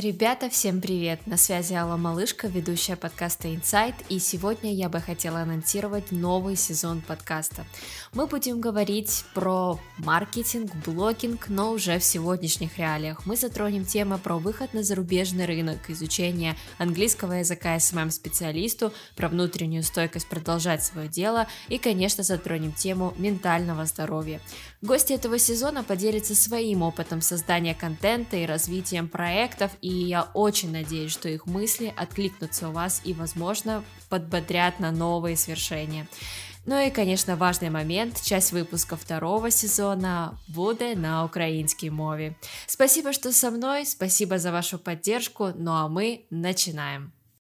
Ребята, всем привет! На связи Алла Малышка, ведущая подкаста Insight, и сегодня я бы хотела анонсировать новый сезон подкаста. Мы будем говорить про маркетинг, блогинг, но уже в сегодняшних реалиях. Мы затронем темы про выход на зарубежный рынок, изучение английского языка SMM-специалисту, про внутреннюю стойкость продолжать свое дело и, конечно, затронем тему ментального здоровья. Гости этого сезона поделятся своим опытом создания контента и развитием проектов и и я очень надеюсь, что их мысли откликнутся у вас и, возможно, подбодрят на новые свершения. Ну и, конечно, важный момент, часть выпуска второго сезона будет на украинской мове. Спасибо, что со мной, спасибо за вашу поддержку, ну а мы начинаем.